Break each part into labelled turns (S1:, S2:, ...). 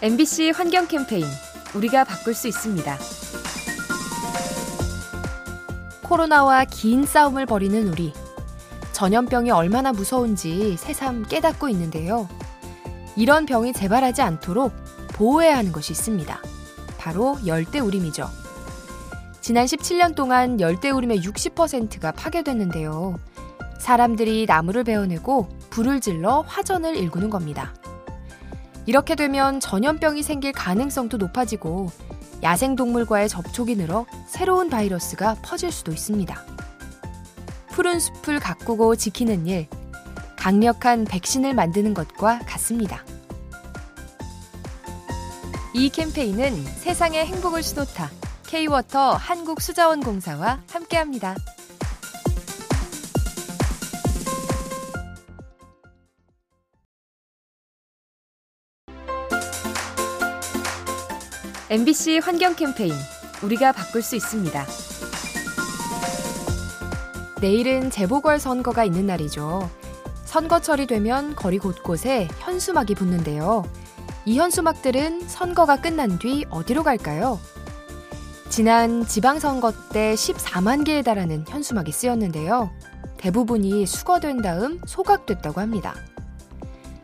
S1: MBC 환경 캠페인 우리가 바꿀 수 있습니다. 코로나와 긴 싸움을 벌이는 우리. 전염병이 얼마나 무서운지 새삼 깨닫고 있는데요. 이런 병이 재발하지 않도록 보호해야 하는 것이 있습니다. 바로 열대우림이죠. 지난 17년 동안 열대우림의 60%가 파괴됐는데요. 사람들이 나무를 베어내고 불을 질러 화전을 일구는 겁니다. 이렇게 되면 전염병이 생길 가능성도 높아지고 야생동물과의 접촉이 늘어 새로운 바이러스가 퍼질 수도 있습니다. 푸른 숲을 가꾸고 지키는 일, 강력한 백신을 만드는 것과 같습니다. 이 캠페인은 세상의 행복을 수놓다 K-워터 한국수자원공사와 함께합니다. MBC 환경 캠페인 우리가 바꿀 수 있습니다. 내일은 재보궐 선거가 있는 날이죠. 선거철이 되면 거리 곳곳에 현수막이 붙는데요. 이 현수막들은 선거가 끝난 뒤 어디로 갈까요? 지난 지방선거 때 14만 개에 달하는 현수막이 쓰였는데요. 대부분이 수거된 다음 소각됐다고 합니다.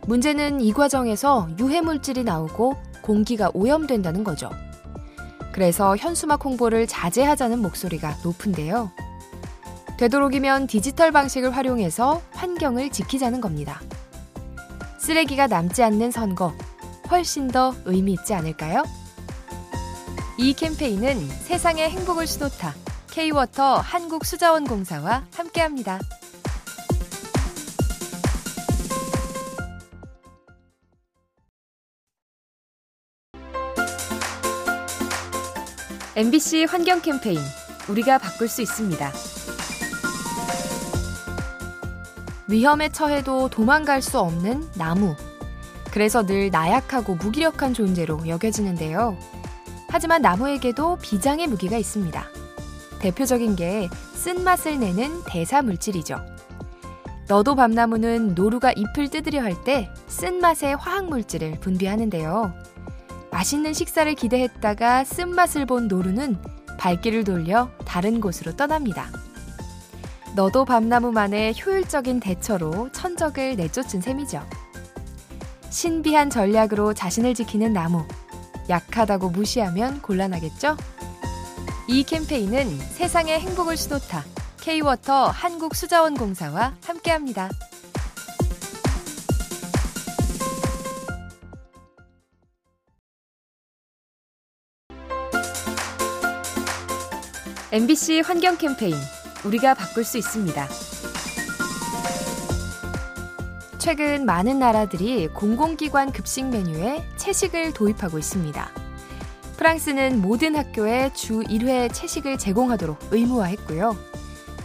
S1: 문제는 이 과정에서 유해물질이 나오고 공기가 오염된다는 거죠. 그래서 현수막 홍보를 자제하자는 목소리가 높은데요. 되도록이면 디지털 방식을 활용해서 환경을 지키자는 겁니다. 쓰레기가 남지 않는 선거, 훨씬 더 의미 있지 않을까요? 이 캠페인은 세상의 행복을 수놓다 K-워터 한국수자원공사와 함께합니다. MBC 환경 캠페인 우리가 바꿀 수 있습니다. 위험에 처해도 도망갈 수 없는 나무. 그래서 늘 나약하고 무기력한 존재로 여겨지는데요. 하지만 나무에게도 비장의 무기가 있습니다. 대표적인 게 쓴맛을 내는 대사 물질이죠. 너도 밤나무는 노루가 잎을 뜯으려 할 때 쓴맛의 화학 물질을 분비하는데요. 맛있는 식사를 기대했다가 쓴맛을 본 노루는 발길을 돌려 다른 곳으로 떠납니다. 너도 밤나무만의 효율적인 대처로 천적을 내쫓은 셈이죠. 신비한 전략으로 자신을 지키는 나무. 약하다고 무시하면 곤란하겠죠? 이 캠페인은 세상의 행복을 수놓다. K-워터 한국수자원공사와 함께합니다. MBC 환경 캠페인 우리가 바꿀 수 있습니다. 최근 많은 나라들이 공공기관 급식 메뉴에 채식을 도입하고 있습니다. 프랑스는 모든 학교에 주 1회 채식을 제공하도록 의무화했고요.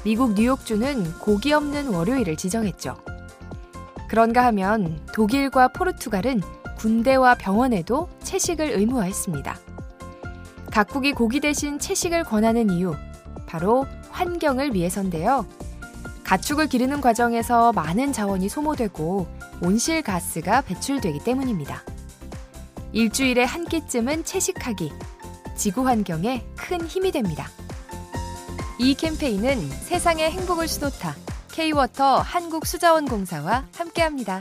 S1: 미국 뉴욕주는 고기 없는 월요일을 지정했죠. 그런가 하면 독일과 포르투갈은 군대와 병원에도 채식을 의무화했습니다. 각국이 고기 대신 채식을 권하는 이유, 바로 환경을 위해서인데요. 가축을 기르는 과정에서 많은 자원이 소모되고 온실가스가 배출되기 때문입니다. 일주일에 한 끼쯤은 채식하기, 지구 환경에 큰 힘이 됩니다. 이 캠페인은 세상의 행복을 수놓다 K-워터 한국수자원공사와 함께합니다.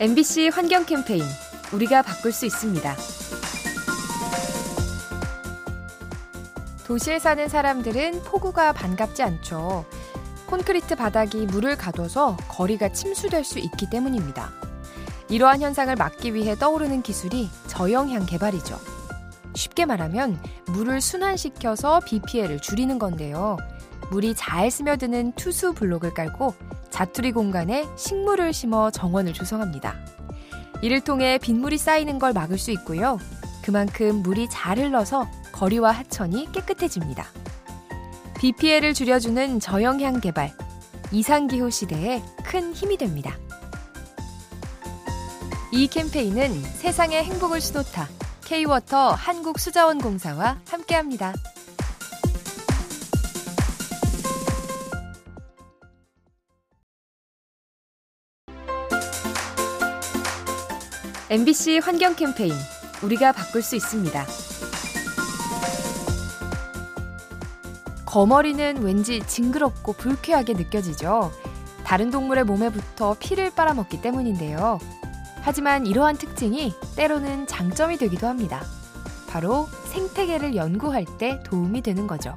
S1: MBC 환경 캠페인 우리가 바꿀 수 있습니다. 도시에 사는 사람들은 폭우가 반갑지 않죠. 콘크리트 바닥이 물을 가둬서 거리가 침수될 수 있기 때문입니다. 이러한 현상을 막기 위해 떠오르는 기술이 저영향 개발이죠. 쉽게 말하면 물을 순환시켜서 비 피해를 줄이는 건데요. 물이 잘 스며드는 투수 블록을 깔고 자투리 공간에 식물을 심어 정원을 조성합니다. 이를 통해 빗물이 쌓이는 걸 막을 수 있고요. 그만큼 물이 잘 흘러서 거리와 하천이 깨끗해집니다. 비 피해를 줄여주는 저영향 개발, 이상기후 시대에 큰 힘이 됩니다. 이 캠페인은 세상의 행복을 수놓다 K-워터 한국수자원공사와 함께합니다. MBC 환경 캠페인 우리가 바꿀 수 있습니다. 거머리는 왠지 징그럽고 불쾌하게 느껴지죠. 다른 동물의 몸에 붙어 피를 빨아먹기 때문인데요. 하지만 이러한 특징이 때로는 장점이 되기도 합니다. 바로 생태계를 연구할 때 도움이 되는 거죠.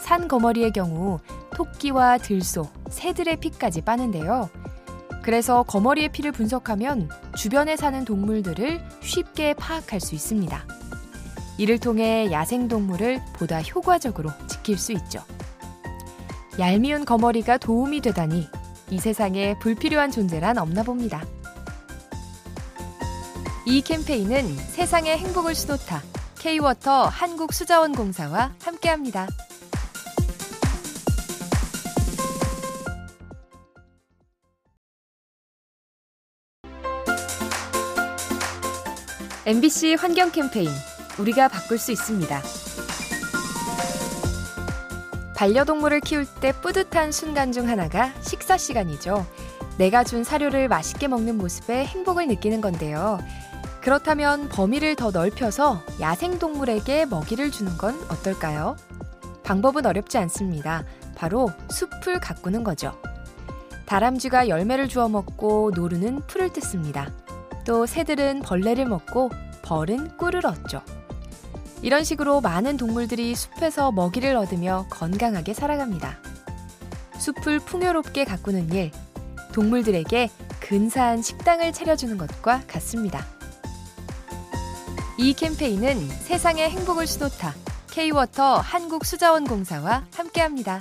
S1: 산 거머리의 경우 토끼와 들소, 새들의 피까지 빠는데요. 그래서 거머리의 피를 분석하면 주변에 사는 동물들을 쉽게 파악할 수 있습니다. 이를 통해 야생동물을 보다 효과적으로 지킬 수 있죠. 얄미운 거머리가 도움이 되다니 이 세상에 불필요한 존재란 없나 봅니다. 이 캠페인은 세상의 행복을 수놓다 K-워터 한국수자원공사와 함께합니다. MBC 환경 캠페인 우리가 바꿀 수 있습니다. 반려동물을 키울 때 뿌듯한 순간 중 하나가 식사 시간이죠. 내가 준 사료를 맛있게 먹는 모습에 행복을 느끼는 건데요. 그렇다면 범위를 더 넓혀서 야생동물에게 먹이를 주는 건 어떨까요? 방법은 어렵지 않습니다. 바로 숲을 가꾸는 거죠. 다람쥐가 열매를 주워 먹고 노루는 풀을 뜯습니다. 또 새들은 벌레를 먹고 벌은 꿀을 얻죠. 이런 식으로 많은 동물들이 숲에서 먹이를 얻으며 건강하게 살아갑니다. 숲을 풍요롭게 가꾸는 일, 동물들에게 근사한 식당을 차려주는 것과 같습니다. 이 캠페인은 세상의 행복을 수놓다 K-워터 한국수자원공사와 함께합니다.